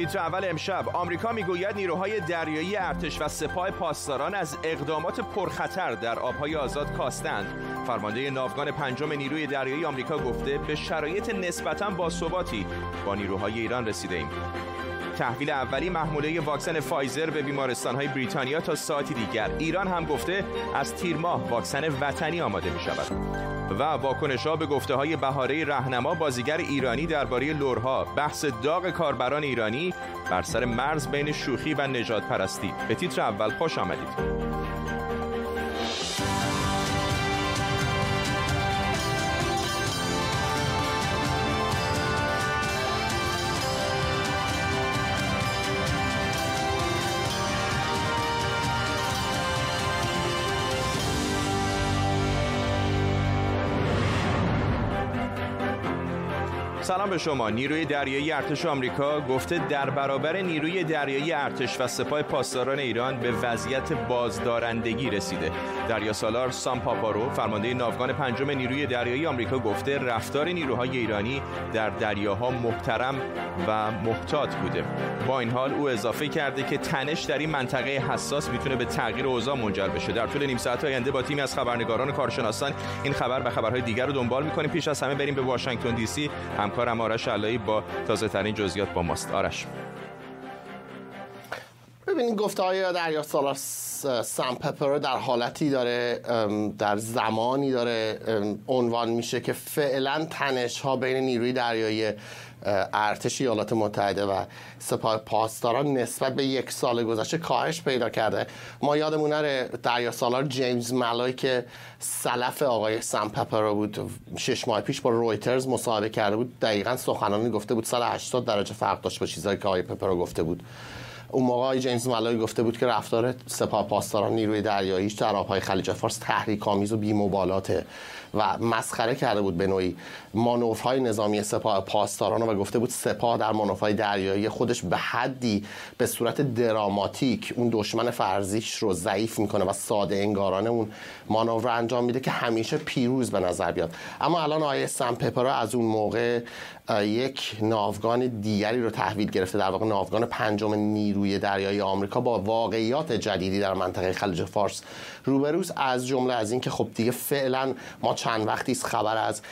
تیتر اول امشب آمریکا می‌گوید نیروهای دریایی ارتش و سپاه پاسداران از اقدامات پرخطر در آبهای آزاد کاستند. فرمانده ناوگان پنجم نیروی دریایی آمریکا گفته به شرایط نسبتا باثباتی با نیروهای ایران رسیده ایم. تحویل اولی محموله واکسن فایزر به بیمارستانهای بریتانیا تا ساعتی دیگر. ایران هم گفته از تیر ماه واکسن وطنی آماده می شود و واکنش ها به گفته های بهاره رهنما بازیگر ایرانی درباره لورها بحث داغ کاربران ایرانی بر سر مرز بین شوخی و نجات پرستی. به تیتر اول خوش آمدید. سلام به شما. نیروی دریایی ارتش آمریکا گفته در برابر نیروی دریایی ارتش و سپاه پاسداران ایران به وضعیت بازدارندگی رسیده. دریا سالار سام پاپارو فرمانده ناوگان پنجم نیروی دریایی آمریکا گفته رفتار نیروهای ایرانی در دریاها محترم و محتاط بوده. با این حال او اضافه کرده که تنش در این منطقه حساس می‌تونه به تغییر اوضاع منجر بشه. در طول نیم ساعت آینده با تیمی از خبرنگاران و کارشناسان این خبر و خبرهای دیگر رو دنبال می‌کنیم. پیش از همه بریم به واشنگتن دی سی. همکارم آرش علایی با تازه ترین جزئیات با ماست. آرش. ببینید گفته های دریا سالار سم پپر در حالتی داره در زمانی داره عنوان میشه که فعلا تنش ها بین نیروی دریایی ارتش ایالات متحده و سپاه پاسداران نسبت به یک سال گذشته کاهش پیدا کرده. ما یادمون نره دریا سالار جیمز ملای که سلف آقای سم پپر بود شش ماه پیش با رویترز مصاحبه کرده بود. دقیقا سخنانی گفته بود 180 درجه فرق داشت با چیزهایی که آقای پپر گفته بود. اون موقع جیمز ملای گفته بود که رفتار سپاه پاسداران نیروی دریاییش در آبهای خلیج فارس تحریک آمیز و بی‌مبالاته و مسخره کرده بود به نوعی. مانورهای نظامی سپاه پاسداران و گفته بود سپاه در مانورهای دریایی خودش به حدی به صورت دراماتیک اون دشمن فرضیش رو ضعیف می‌کنه و ساده انگارانه اون مانور انجام میده که همیشه پیروز به نظر بیاد. اما الان آیه سم پپرا از اون موقع یک ناوگان دیگری رو تحویل گرفته در واقع ناوگان پنجم نیروی دریایی آمریکا با واقعیات جدیدی در منطقه خلیج فارس روبروس از جمله از اینکه خب دیگه فعلا ما چند وقتی خبر از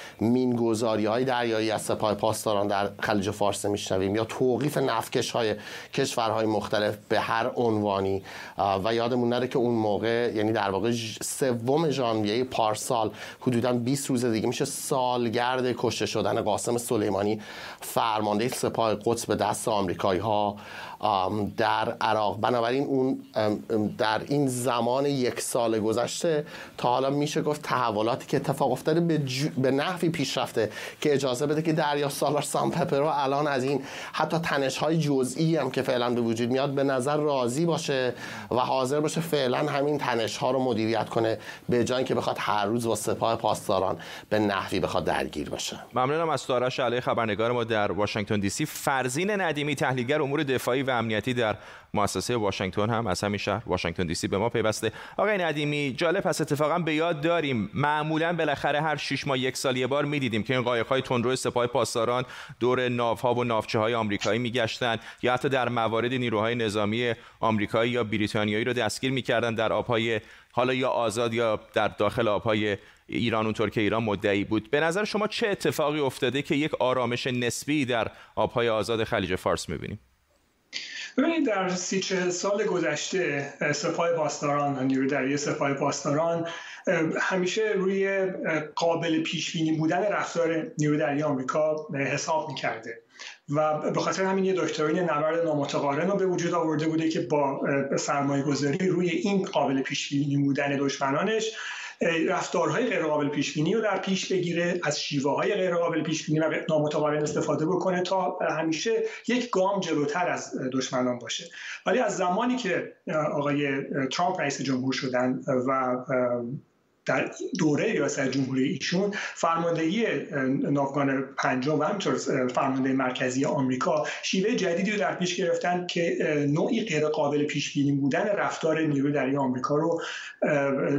مینگذاری های دریایی از سپاه پاسداران در خلیج فارس میشنویم یا توقیف نفکش های کشورهای مختلف به هر عنوانی. و یادمون نره که اون موقع یعنی در واقع سوم ژانویه پارسال حدودا 20 روز دیگه میشه سالگرد کشته شدن قاسم سلیمانی فرمانده سپاه قدس به دست آمریکایی ها در عراق. بنابراین اون در این زمان یک سال گذشته تا حالا میشه گفت تحولاتی که اتفاق افتاده به, به نحوی پیش رفته که اجازه بده که دریا سالار سام پپرو الان از این حتی تنش های جزئی هم که فعلا به وجود میاد به نظر راضی باشه و حاضر باشه فعلا همین تنش ها رو مدیریت کنه به جای که بخواد هر روز با سپاه پاسداران به نحوی بخواد درگیر باشه. ممنونم از دارش علی خبرنگار ما در واشنگتن دی سی. فرزین ندیمی تحلیلگر امور دفاعی و امنیتی در مؤسسه واشنگتن هم از همین شهر واشنگتن دی سی به ما پیوسته. آقای ندیمی جالب پس اتفاقا به یاد داریم. معمولا بالاخره هر 6 ماه یک سال یه بار می‌دیدیم که این قایق‌های تندرو سپاه پاسداران دور ناوها و ناوچه های آمریکایی میگشتن یا حتی در موارد نیروهای نظامی آمریکایی یا بریتانیایی رو دستگیر می‌کردن در آبهای حالا یا آزاد یا در داخل آبهای ایران اونطور که ایران مدعی بود. به نظر شما چه اتفاقی افتاده که یک آرامش نسبی در آبهای آزاد خلیج فارس می‌بینیم؟ ببینید در سی چه سال گذشته سپاه پاسداران دریایی سپاه پاسداران همیشه روی قابل پیش بینی بودن رفتار نیروی دریایی آمریکا حساب می‌کرده. و به خاطر همین یه دکترین نبرد نامتقارن رو به وجود آورده بوده که با سرمایه گذاری روی این قابل پیش بینی بودن دشمنانش رفتارهای غیرقابل پیش بینی رو در پیش بگیره از شیوه های غیرقابل پیش بینی و نامتقارن استفاده بکنه تا همیشه یک گام جلوتر از دشمنان باشه. ولی از زمانی که آقای ترامپ رئیس جمهور شدن و در دوره ریاست جمهوری ایشون فرماندهی ناوگان پنجم و همینطور فرمانده مرکزی آمریکا شیوه جدیدی رو در پیش گرفتن که نوعی غیر قابل پیش بینی بودن رفتار نیروی دریایی آمریکا رو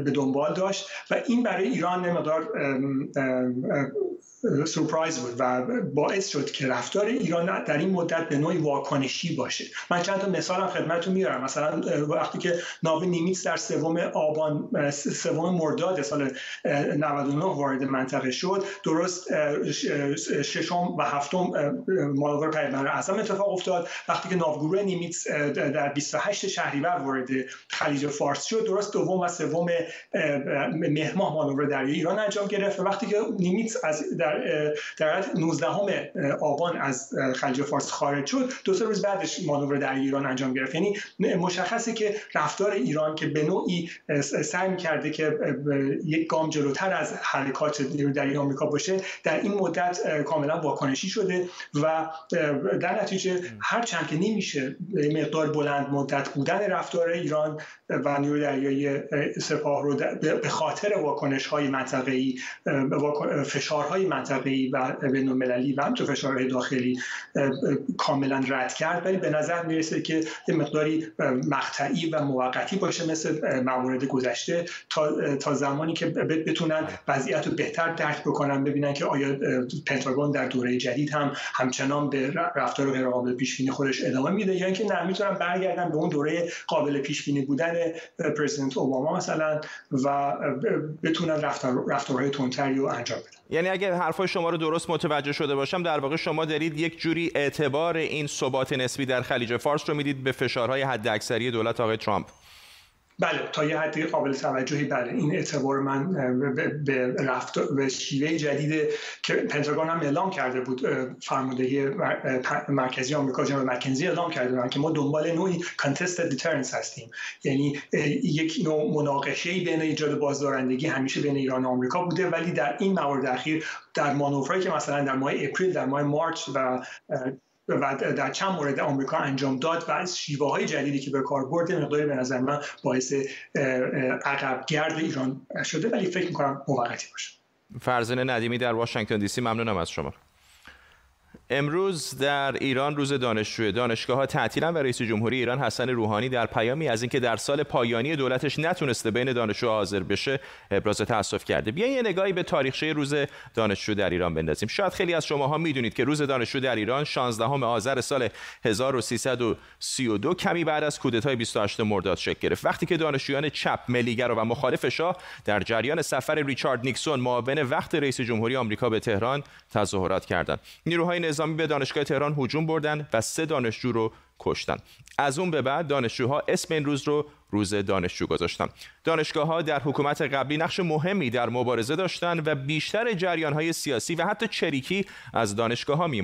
به دنبال داشت و این برای ایران نمدار سورپرایز بود و باعث شد که رفتار ایران در این مدت به نوعی واکنشی باشه. من چند تا مثالم خدمتتون میارم. مثلا وقتی که ناو نیمیتس در سوم آبان سوم مرداد سال 99 وارد منطقه شد درست ششم و هفتم مانور پیغمبر اعظم اتفاق افتاد. وقتی که ناوگروه نیمیتس در 28 شهریور وارد خلیج فارس شد درست دوم و سوم مهر ماه مانور دریایی ایران انجام گرفت. وقتی که نیمیتس از در در 19 آبان از خلیج فارس خارج شد. دو سه روز بعدش مانور در ایران انجام گرفت. یعنی مشخصه که رفتار ایران که به نوعی سعی کرده که یک گام جلوتر از حرکات دریایی آمریکا باشه در این مدت کاملا واکنشی شده و در نتیجه هرچند که نمیشه مقدار بلند مدت بودن رفتار ایران و نیروی دریایی سپاه رو به خاطر واکنش های منطقه‌ای فشارهای منطقه‌ای و بین المللی و همچنین فشارهای داخلی کاملا رد کرد. ولی به نظر می‌رسه که یه مقداری مقطعی و موقتی باشه مثل موارد گذشته تا, تا زمانی که بتونن وضعیت رو بهتر درک بکنن ببینن که آیا پنتاگون در دوره جدید هم همچنان به رفتار غیر قابل پیش بینی خودش ادامه میده یا اینکه نه می‌تونن برگردن به اون دوره قابل پیش بینی بودن پرزیدنت اوباما مثلا و بتونن رفتار رفتارهای تندتری رو انجام بدن. یعنی اگر حرفای شما رو درست متوجه شده باشم در واقع شما دارید یک جوری اعتبار این ثبات نسبی در خلیج فارس رو می‌دید به فشارهای حداکثری دولت آقای ترامپ. بله تا یه حدی قابل توجهی بله. این اعتبار من به رفت به شیوه جدید که پنتاگون هم اعلام کرده بود فرماندهی مرکزی آمریکا جنرال مکنزی اعلام کرده بودن که ما دنبال نوعی contested deterrence هستیم. یعنی یک نوع مناقشه بین ایجاد بازدارندگی همیشه بین ایران و آمریکا بوده ولی در این موارد اخیر در مانورهایی که مثلا در ماه اپریل در ماه مارچ و و در چند مورد آمریکا انجام داد و از شیوه های جدیدی که به کار برده مقداری به نظر من باعث عقب گرد ایران شده ولی فکر می‌کنم موقتی باشه. فرزین ندیمی در واشنگتن دی سی ممنونم از شما. امروز در ایران روز دانشجوی دانشگاه ها تعطیلن و رئیس جمهوری ایران حسن روحانی در پیامی از اینکه در سال پایانی دولتش نتونسته بین دانشجو حاضر بشه ابراز تاسف کرده. بیاین یه نگاهی به تاریخچه روز دانشجو در ایران بندازیم. شاید خیلی از شماها می‌دونید که روز دانشجو در ایران 16 آذر سال 1332 کمی بعد از کودتای 28 مرداد شکل گرفت. وقتی که دانشجویان چپ ملیگرا و مخالف شاه در جریان سفر ریچارد نیکسون معاون وقت رئیس جمهوری آمریکا به تهران تظاهرات کردند. نیروهای نظامی به دانشگاه تهران هجوم بردن و سه دانشجو رو کشتن. از اون به بعد دانشجوها اسم این روز رو روز دانشجو گذاشتن. دانشگاه ها در حکومت قبلی نقش مهمی در مبارزه داشتند و بیشتر جریان های سیاسی و حتی چریکی از دانشگاه ها می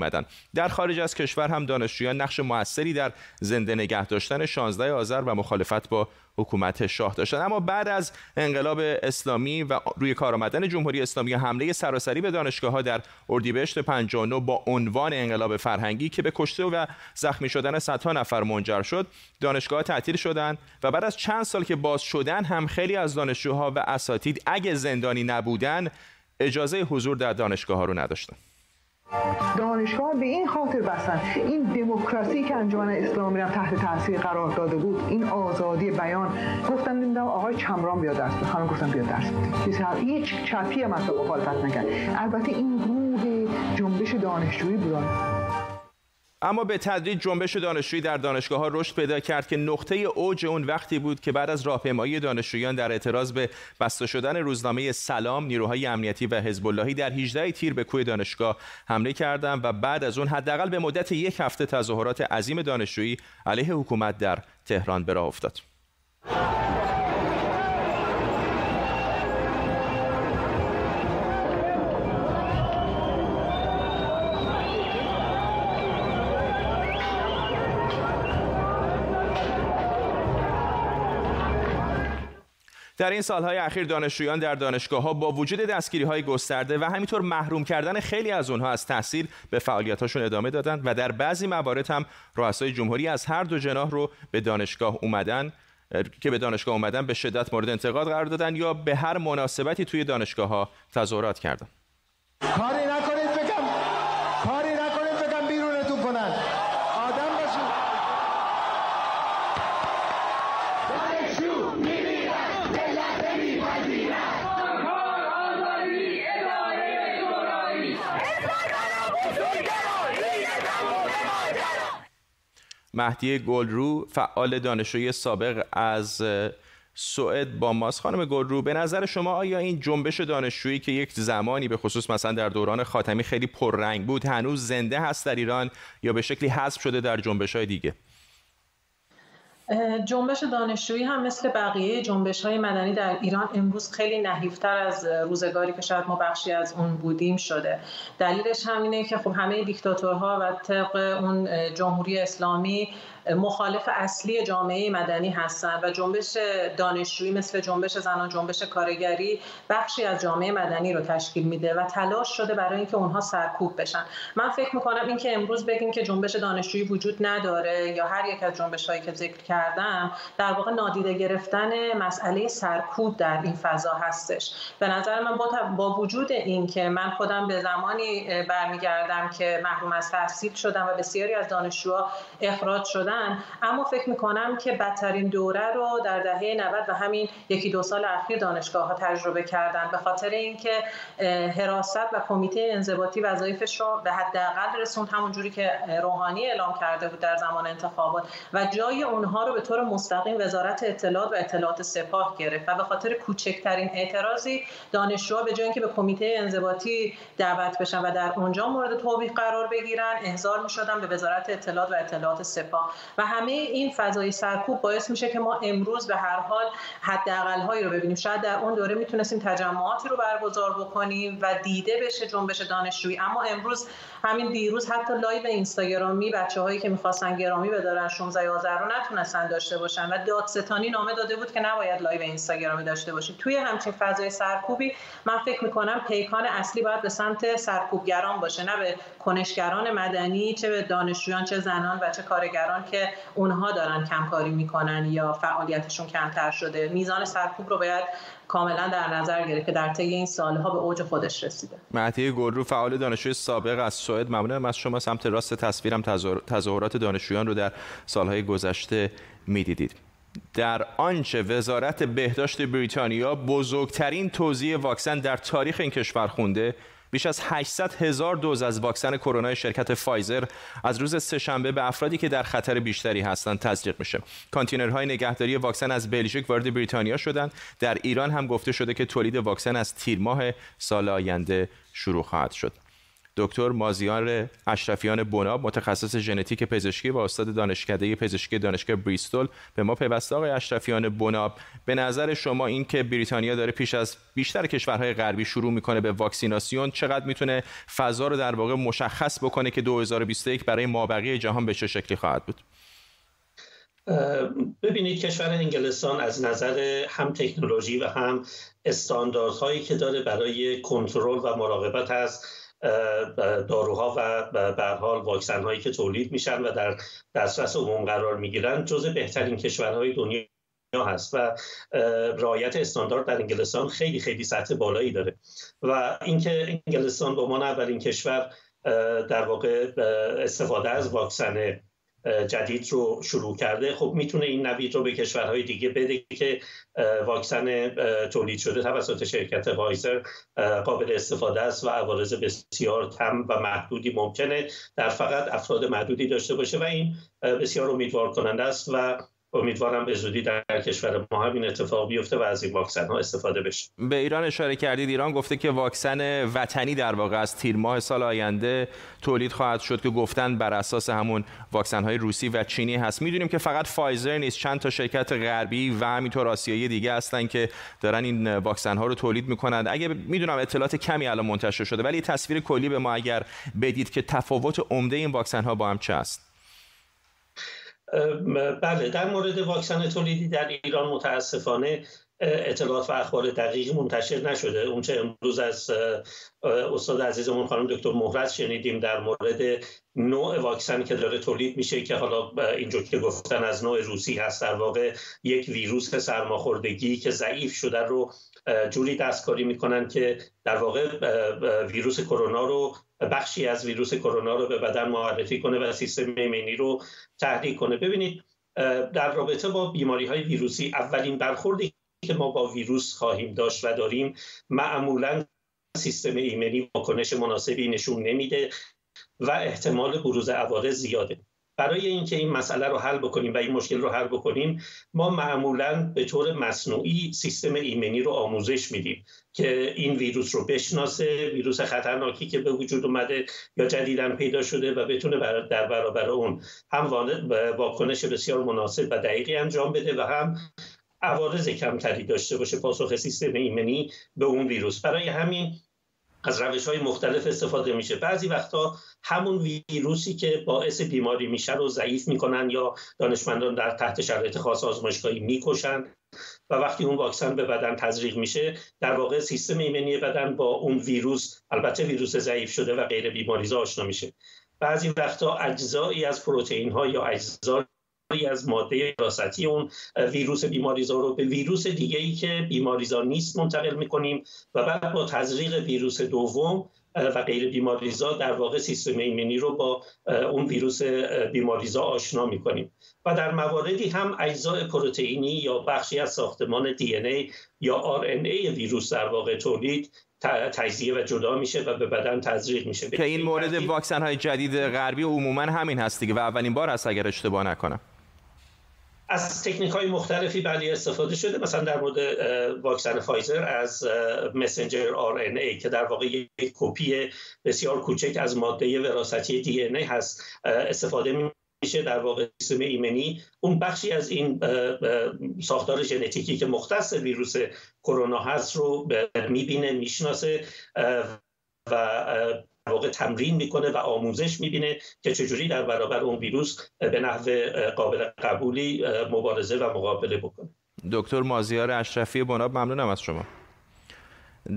در خارج از کشور هم دانشجویان نقش موثری در زنده نگه داشتن 16 آذر و مخالفت با حکومت شاه داشتن. اما بعد از انقلاب اسلامی و روی کار آمدن جمهوری اسلامی حمله سراسری به دانشگاه ها در اردیبهشت 59 با عنوان انقلاب فرهنگی که به کشته و زخمی شدن صدها نفر منجر شد دانشگاه تعطیل شدند و بعد از چند سال که باز شدن هم خیلی از دانشجوها و اساتید اگه زندانی نبودن اجازه حضور در دانشگاه ها رو نداشتن. دانشگاه به این خاطر بسن این دموکراسی که انجمن اسلامی را تحت تاثیر قرار داده بود این آزادی بیان. گفتن نمی‌دونم آقای چمران بیا درس خانم گفتم بیا درس هیچ چپی هم اصلا مخالفت نکرد. البته این روح جنبش دانشجویی بودن اما به تدریج جنبش دانشجویی در دانشگاه ها رشد پیدا کرد که نقطه اوج اون وقتی بود که بعد از راهپیمایی دانشجویان در اعتراض به بسته شدن روزنامه سلام نیروهای امنیتی و حزب اللهی در 18 تیر به کوی دانشگاه حمله کردند و بعد از اون حداقل به مدت یک هفته تظاهرات عظیم دانشجویی علیه حکومت در تهران به راه افتاد. در این سالهای اخیر دانشجویان در دانشگاه ها با وجود دستگیری های گسترده و همینطور محروم کردن خیلی از اونها از تحصیل به فعالیتاشون ادامه دادن و در بعضی موارد هم رؤسای جمهوری از هر دو جناح رو به دانشگاه اومدن که به دانشگاه اومدن به شدت مورد انتقاد قرار دادن یا به هر مناسبتی توی دانشگاه ها تظاهرات کردن. کاری مهدی گلرو فعال دانشجوی سابق از سوئد با ماست. خانم گلرو به نظر شما آیا این جنبش دانشجویی که یک زمانی به خصوص مثلا در دوران خاتمی خیلی پررنگ بود هنوز زنده هست در ایران یا به شکلی حذف شده در جنبش های دیگه؟ جنبش دانشجویی هم مثل بقیه جنبش های مدنی در ایران امروز خیلی نحیفتر از روزگاری که شاید ما بخشی از اون بودیم شده. دلیلش همینه که خب همه دیکتاتورها و طبق اون جمهوری اسلامی مخالف اصلی جامعه مدنی هستند و جنبش دانشجویی مثل جنبش زنان جنبش کارگری بخشی از جامعه مدنی رو تشکیل میده و تلاش شده برای اینکه اونها سرکوب بشن. من فکر می‌کنم اینکه امروز بگیم که جنبش دانشجویی وجود نداره یا هر یک از جنبش هایی که ذکر کردم در واقع نادیده گرفتن مسئله سرکوب در این فضا هستش. به نظر من با, وجود این که من خودم به زمانی برمیگردم که محروم از تحصیل شدم و بسیاری از دانشجوها اخراج شدن اما فکر می‌کنم که بدترین دوره رو در دهه 90 و همین یکی دو سال اخیر دانشگاه ها تجربه کردن. به خاطر اینکه حراست و کمیته انضباطی وظایفش رو به حداقل رسوند همون جوری که روحانی اعلام کرده بود در زمان انتخابات و جای اونها رو به طور مستقیم وزارت اطلاعات و اطلاعات سپاه گرفت و به خاطر کوچکترین اعتراضی دانشجوها به جای اینکه به کمیته انضباطی دعوت بشن و در اونجا مورد توبیخ قرار بگیرن احضار می شدن به وزارت اطلاعات و اطلاعات سپاه. و همه این فضای سرکوب باعث میشه که ما امروز به هر حال حداقل هایی رو ببینیم. شاید در اون دوره می‌تونستیم تجمعاتی رو برگزار بکنیم و دیده بشه جنبش دانشجویی. اما امروز همین دیروز حتی live اینستاگرامی بچه هایی که می‌خواستن گرامی بدارن 16 11 رو نتونستن داشته باشن و دادستانی نامه داده بود که نباید live اینستاگرامی داشته باشیم توی همچین فضای سرکوبی من فکر می‌کنم پیکان اصلی باید به سمت سرکوبگران باشه نه به کنشگران مدنی چه به دانشجویان چه زنان و چه کارگران که اونها دارن کمکاری می‌کنن یا فعالیتشون کمتر شده. میزان سرکوب رو باید کاملا در نظر گرفت که در طی این سالها به اوج خودش رسیده. مهدی گلرو فعال دانشجوی سابق از سوئد. ممنونم از شما. سمت راست تصویرم تظاهرات دانشجویان رو در سالهای گذشته می‌دیدید. در آنچه وزارت بهداشت بریتانیا بزرگترین توزیع واکسن در تاریخ این کشور خونده بیش از 800 هزار دوز از واکسن کرونا شرکت فایزر از روز سهشنبه به افرادی که در خطر بیشتری هستند تزریق میشه. کانتینرهای نگهداری واکسن از بلژیک وارد بریتانیا شدند. در ایران هم گفته شده که تولید واکسن از تیر ماه سال آینده شروع خواهد شد. دکتر مازیار اشرفیان بناب متخصص ژنتیک پزشکی و استاد دانشکده پزشکی دانشگاه بریستول به ما پیوسته آقای اشرفیان بناب به نظر شما این که بریتانیا داره پیش از بیشتر کشورهای غربی شروع می‌کنه به واکسیناسیون چقدر می‌تونه فضا رو در واقع مشخص بکنه که 2021 برای مابقی جهان به چه شکلی خواهد بود؟ ببینید کشور انگلستان از نظر هم تکنولوژی و هم استانداردهایی که داره برای کنترل و مراقبت از داروها و به حال واکسن هایی که تولید میشن و در دسترس عموم قرار می‌گیرن جز بهترین کشورهای دنیا هست و رعایت استاندارد در انگلستان خیلی خیلی سطح بالایی داره. و اینکه انگلستان به عنوان اولین کشور در واقع استفاده از واکسن جدید رو شروع کرده. خب می‌تونه این نوید رو به کشورهای دیگه بده که واکسن تولید شده توسط شرکت وایزر قابل استفاده است و عوارض بسیار کم و محدودی ممکنه. در فقط افراد محدودی داشته باشه و این بسیار امیدوار کننده است و امیدوارم به زودی در کشور ما همین اتفاق بیفته و از این واکسن ها استفاده بشه. به ایران اشاره کردید. ایران گفته که واکسن وطنی در واقع از تیر ماه سال آینده تولید خواهد شد که گفتن بر اساس همون واکسن های روسی و چینی هست. می‌دونیم که فقط فایزر نیست چند تا شرکت غربی و همینطور آسیایی دیگه هستن که دارن این واکسن ها رو تولید می‌کنند. اگه می‌دونم اطلاعات کمی الان منتشر شده ولی تصویر کلی به ما اگر بدید که تفاوت عمده این واکسن ها با هم چه است. بله در مورد واکسن تولیدی در ایران متاسفانه اطلاعات و اخبار دقیق منتشر نشده. اونچه امروز از استاد عزیزمون خانم دکتر مهرز شنیدیم در مورد نوع واکسن که داره تولید میشه که حالا اینجور که گفتن از نوع روسی هست در واقع یک ویروس سرماخوردگی که ضعیف شده رو جوری دستکاری می‌کنن که در واقع ویروس کرونا رو بخشی از ویروس کرونا رو به بدن معرفی کنه و سیستم ایمنی رو تحریک کنه. ببینید در رابطه با بیماری های ویروسی اولین برخوردی که ما با ویروس خواهیم داشت و داریم معمولا سیستم ایمنی واکنش مناسبی نشون نمیده و احتمال بروز عوارض زیاده. برای اینکه این مسئله رو حل بکنیم و این مشکل رو حل بکنیم ما معمولا به طور مصنوعی سیستم ایمنی رو آموزش میدیم که این ویروس رو بشناسه ویروس خطرناکی که به وجود اومده یا جدیدا پیدا شده و بتونه در برابر اون هم واکنش بسیار مناسب و دقیقی انجام بده و هم عوارض کمتری داشته باشه پاسخ سیستم ایمنی به اون ویروس. برای همین از روش های مختلف استفاده میشه. بعضی وقتا همون ویروسی که باعث بیماری میشه رو ضعیف می‌کنن یا دانشمندان در تحت شرایط خاص آزمایشگاهی می‌کشن و وقتی اون واکسن به بدن تزریق میشه در واقع سیستم ایمنی بدن با اون ویروس البته ویروس ضعیف شده و غیر بیماریزا آشنا میشه. بعضی وقتا اجزایی از پروتئین ها یا اجزای از ماده وراثتی اون ویروس بیماریزا رو به ویروس دیگه ای که بیماریزا نیست منتقل می‌کنیم و بعد با تزریق ویروس دوم و غیر بیماریزا در واقع سیستم ایمنی رو با اون ویروس بیماریزا آشنا می‌کنیم. و در مواردی هم اجزای پروتئینی یا بخشی از ساختمان DNA یا RNA ویروس در واقع تولید تجزیه و جدا میشه و به بدن تزریق میشه. که این مورد واکسن های جدید غربی عموما همین هست دیگه و اولین بار هست اگر اشتباه نکنم. از تکنیک های مختلفی بعدی استفاده شده مثلا در مورد واکسن فایزر از messenger RNA که در واقع یک کپی بسیار کوچک از ماده وراثتی DNA هست استفاده میشه در واقع سیستم ایمنی. اون بخشی از این ساختار ژنتیکی که مختص ویروس کرونا هست رو می‌بینه می‌شناسه و واقع تمرین می‌کنه و آموزش می‌بینه که چجوری در برابر اون ویروس به نحو قابل قبولی مبارزه و مقابله بکنه. دکتر مازیار اشرفی بناب ممنونم از شما.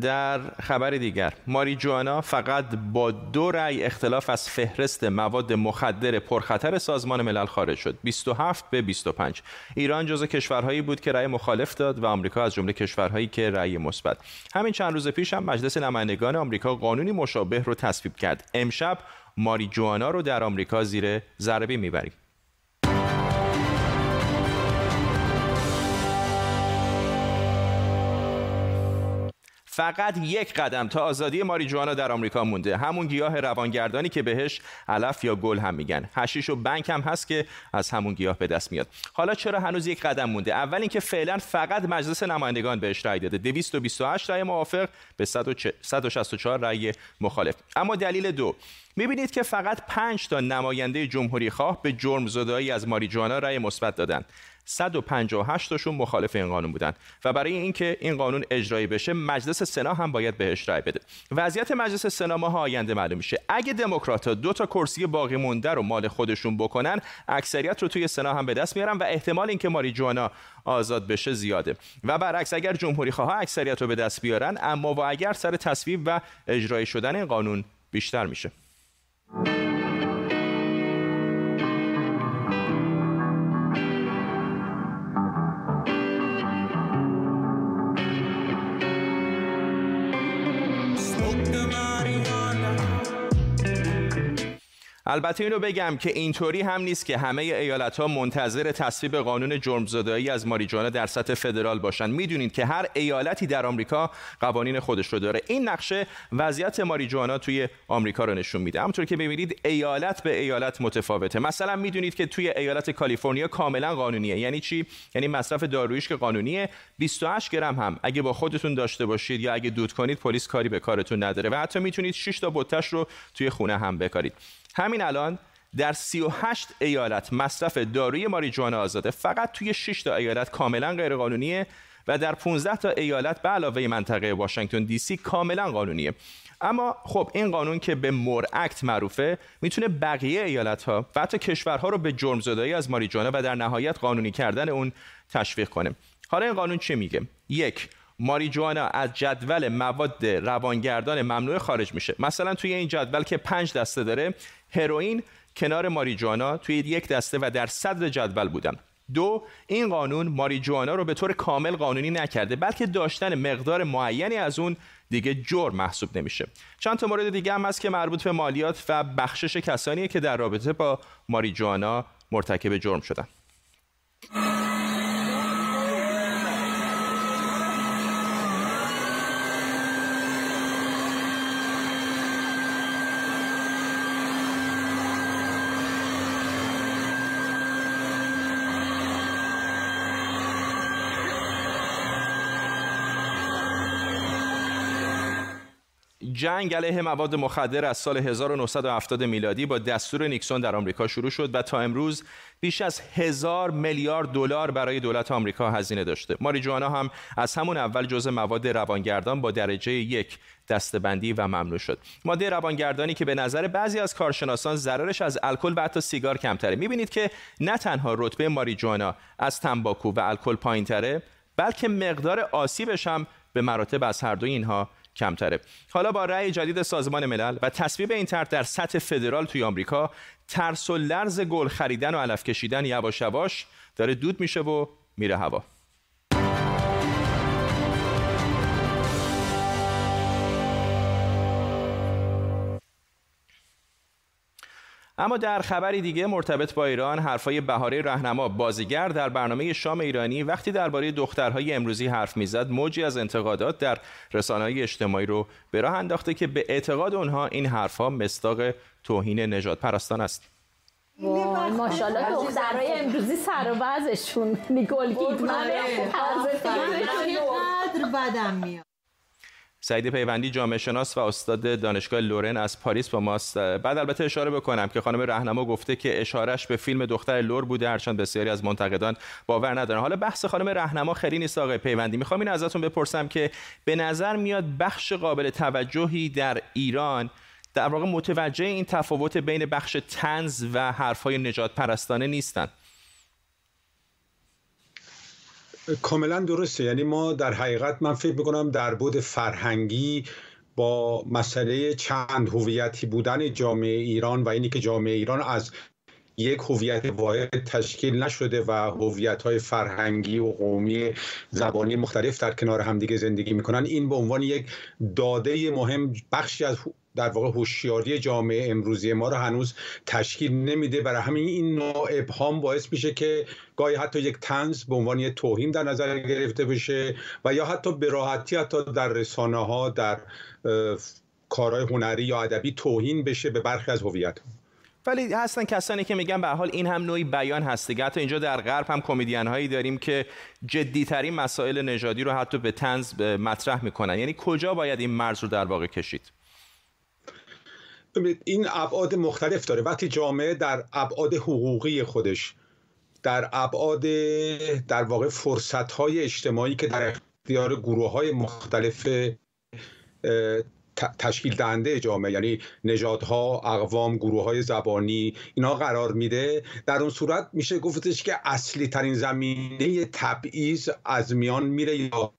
در خبر دیگر ماری جوانا فقط با دو رأی اختلاف از فهرست مواد مخدر پرخطر سازمان ملل خارج شد. 27 به 25 ایران جزو کشورهایی بود که رأی مخالف داد و آمریکا از جمله کشورهایی که رأی مثبت. همین چند روز پیش هم مجلس نمایندگان آمریکا قانونی مشابه رو تصویب کرد. امشب ماری جوانا رو در آمریکا زیر ضربه می‌بریم. فقط یک قدم تا آزادی ماریجوانا در آمریکا مونده. همون گیاه روانگردانی که بهش علف یا گل هم میگن. هشیش و بنک هم هست که از همون گیاه به دست میاد. حالا چرا هنوز یک قدم مونده؟ اول اینکه فعلا فقط مجلس نمایندگان بهش رأی داده. 228 رأی موافق به 164 رأی مخالف. اما دلیل دو. می‌بینید که فقط 5 تا نماینده جمهوری خواه به جرم زدایی از ماریجوانا رأی مثبت دادن. 158 تاشون مخالف این قانون بودن. و برای اینکه این قانون اجرایی بشه مجلس سنا هم باید بهش رأی بده. وضعیت مجلس سنا ماه آینده معلوم میشه. اگه دموکرات‌ها دو تا کرسی باقی مونده رو مال خودشون بکنن اکثریت رو توی سنا هم به دست میارن و احتمال اینکه ماری جوانا آزاد بشه زیاده. و برعکس اگر جمهوری خواه اکثریت رو به دست بیارن اما و اگر سر تصویب و اجرایی شدن این قانون بیشتر میشه. البته اینو بگم که اینطوری هم نیست که همه ایالت ها منتظر تصویب قانون جرمزدایی از ماریجوانا در سطح فدرال باشن. می‌دونید که هر ایالتی در آمریکا قوانین خودش رو داره. این نقشه وضعیت ماریجوانا توی آمریکا رو نشون میده. همونطور که ببینید ایالت به ایالت متفاوته. مثلا می‌دونید که توی ایالت کالیفرنیا کاملا قانونیه. یعنی چی؟ یعنی مصرف دارویش که قانونیه. 28 گرم هم. اگه با خودتون داشته باشید یا اگه دود کنید پلیس کاری به کارتون نداره. و حتی می‌تونید 6 تا بتش رو توی خونه هم بکارید. همین الان در 38 ایالت مصرف داروی ماریجوانا آزاده. فقط توی 6 تا ایالت کاملا غیرقانونیه و در 15 تا ایالت به علاوه منطقه واشنگتن دی سی کاملا قانونیه. اما خب این قانون که به مور اکت معروفه می‌تونه بقیه ایالت ها و حتی کشورها رو به جرم زدایی از ماریجوانا و در نهایت قانونی کردن اون تشویق کنه. حالا این قانون چه میگه؟ یک ماریجوانا از جدول مواد روانگردان ممنوع خارج میشه. مثلا توی این جدول که پنج دسته داره هروئین کنار ماریجوانا توی یک دسته و در صدر جدول بودن. دو این قانون ماریجوانا رو به طور کامل قانونی نکرده بلکه داشتن مقدار معینی از اون دیگه جرم محسوب نمیشه. چند تا مورد دیگه هم هست که مربوط به مالیات و بخشش کسانی که در رابطه با ماریجوانا مرتکب جرم شدن. جنگ علیه مواد مخدر از سال 1970 میلادی با دستور نیکسون در آمریکا شروع شد و تا امروز بیش از هزار میلیارد دلار برای دولت آمریکا هزینه داشته. ماریجوانا هم از همون اول جزء مواد روانگردان با درجه یک دستبندی و ممنوع شد. ماده روانگردانی که به نظر بعضی از کارشناسان ضررش از الکل و حتی سیگار کمتره. می‌بینید که نه تنها رتبه ماریجوانا از تنباکو و الکل پایینتره بلکه مقدار آسیبش هم به مراتب از هر دو اینها کمتره. حالا با رأی جدید سازمان ملل و تصویب این طرح در سطح فدرال توی آمریکا ترس و لرز گل خریدن و علف کشیدن یواش یواش داره دود میشه و میره هوا. اما در خبری دیگه مرتبط با ایران حرفای بهاره رهنما بازیگر در برنامه شام ایرانی وقتی درباره دخترهای امروزی حرف می‌زد موجی از انتقادات در رسانه‌های اجتماعی رو به راه انداخته که به اعتقاد اونها این حرفها مستاق توهین نجات پرستان است. ماشاءالله دخترهای امروزی سر و بعضشون نیکول کیدمن. بدم میاد. سعید پیوندی جامعه شناس و استاد دانشگاه لورن از پاریس با ماست. بعد البته اشاره بکنم که خانم رهنما گفته که اشارش به فیلم دختر لور بوده هرچند بسیاری از منتقدان باور ندارن. حالا بحث خانم رهنما خیلی نیست آقای پیوندی. می‌خوام این ازتون بپرسم که به نظر میاد بخش قابل توجهی در ایران در واقع متوجه این تفاوت بین بخش تنز و حرفهای نجات پرستانه نیستند کاملا درسته. یعنی ما در حقیقت من فکر می‌کنم در بود فرهنگی با مسئله چند هویتی بودن جامعه ایران و اینی که جامعه ایران از یک هویت واحد تشکیل نشده و هویت های فرهنگی و قومی زبانی مختلف در کنار همدیگه زندگی می‌کنن این به عنوان یک داده مهم بخشی از در واقع هوشیاری جامعه امروزی ما رو هنوز تشکیل نمیده برای همین این نوع ابهام باعث میشه که گاهی حتی یک تنز به عنوان یک توهین در نظر گرفته بشه و یا حتی به راحتی حتی در رسانه ها در کارهای هنری یا ادبی توهین بشه به برخی از هویت. ولی هستن کسانی که میگن به حال این هم نوعی بیان هست دیگه حتی اینجا در غرب هم کمدین هایی داریم که جدی ترین مسائل نژادی رو حتی به تنز مطرح می‌کنن. یعنی کجا باید این مرز رو در واقع کشید؟ این ابعاد مختلف داره. وقتی جامعه در ابعاد حقوقی خودش در ابعاد در واقع فرصت های اجتماعی که در اختیار گروه های مختلف تشکیل دهنده جامعه یعنی نژادها اقوام گروه های زبانی اینا قرار میده در اون صورت میشه گفتش که اصلی ترین زمینه تبعیض از میان میره یا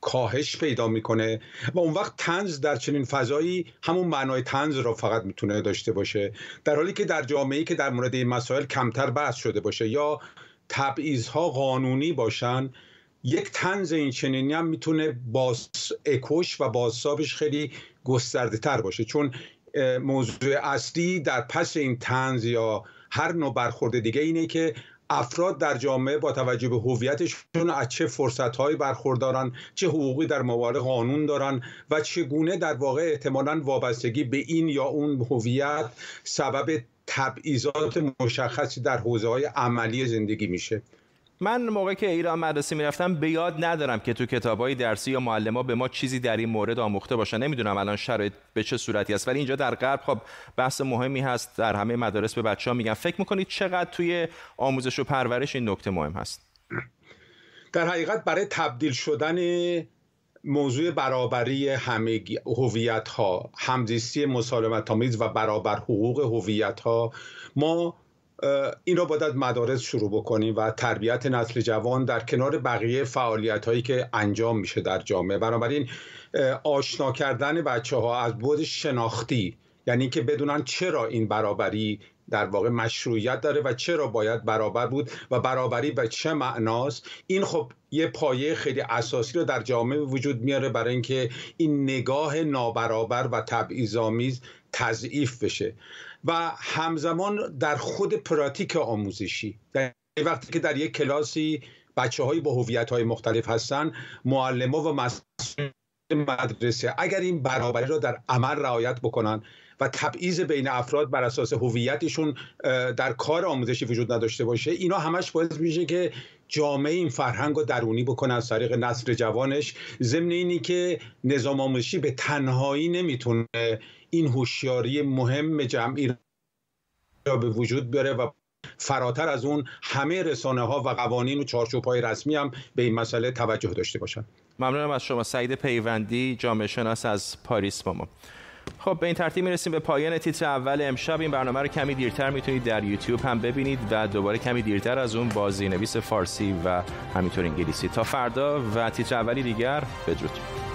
کاهش پیدا می‌کنه و اون وقت تنز در چنین فضایی همون معنای تنز را فقط می‌تونه داشته باشه. در حالی که در جامعه که در مورد این مسائل کمتر بحث شده باشه یا تبعیض ها قانونی باشن یک تنز این چنینی هم می‌تونه باز اکوش و بازسابش خیلی گسترده تر باشه. چون موضوع اصلی در پس این تنز یا هر نوع برخورد دیگه اینه که افراد در جامعه با توجه به هویتشون از چه فرصتهایی برخوردارن چه حقوقی در موارد قانون دارن و چگونه در واقع احتمالا وابستگی به این یا اون هویت سبب تبعیضات مشخصی در حوزه های عملی زندگی میشه. من موقعی که ایران مدرسه می‌رفتم به یاد ندارم که تو کتابهای درسی یا معلما به ما چیزی در این مورد آموخته باشن نمی‌دونم الان شرایط به چه صورتی است ولی اینجا در غرب خب بحث مهمی هست در همه مدارس به بچه ها میگن. فکر می‌کنید چقدر توی آموزش و پرورش این نکته مهم هست؟ در حقیقت برای تبدیل شدن موضوع برابری همه هویت ها همزیستی مسالمت آمیز و برابر حقوق هویت ها ما این را باید مدارس شروع بکنیم و تربیت نسل جوان در کنار بقیه فعالیت هایی که انجام میشه در جامعه. بنابراین آشنا کردن بچه ها از بود شناختی یعنی که بدونن چرا این برابری در واقع مشروعیت داره و چرا باید برابر بود و برابری به چه معناست این خب یه پایه خیلی اساسی رو در جامعه وجود میاره برای اینکه این نگاه نابرابر و تبعیض‌آمیز تضعیف بشه. و همزمان در خود پراتیک آموزشی. در وقتی که در یک کلاسی بچه های با هویت های مختلف هستن معلم و مسئول مدرسه اگر این برابری را در عمل رعایت بکنن و تبعیض بین افراد بر اساس هویتشون در کار آموزشی وجود نداشته باشه اینا همش باعث میشه که جامعه این فرهنگ رو درونی بکنه از طریق نسل جوانش ضمن اینی که نظام آموزشی به تنهایی نمی‌تونه این هوشیاری مهم جمعی را به وجود بیاره و فراتر از اون همه رسانه ها و قوانین و چارچوب های رسمی هم به این مسئله توجه داشته باشن. ممنونم از شما. سعید پیوندی جامعه شناس از پاریس با ما. خب به این ترتیب می‌رسیم به پایان تیتر اول امشب. این برنامه رو کمی دیرتر می‌تونید در یوتیوب هم ببینید و دوباره کمی دیرتر از اون بازی نویس فارسی و همینطور انگلیسی. تا فردا و تیتر اولی دیگر بدرود.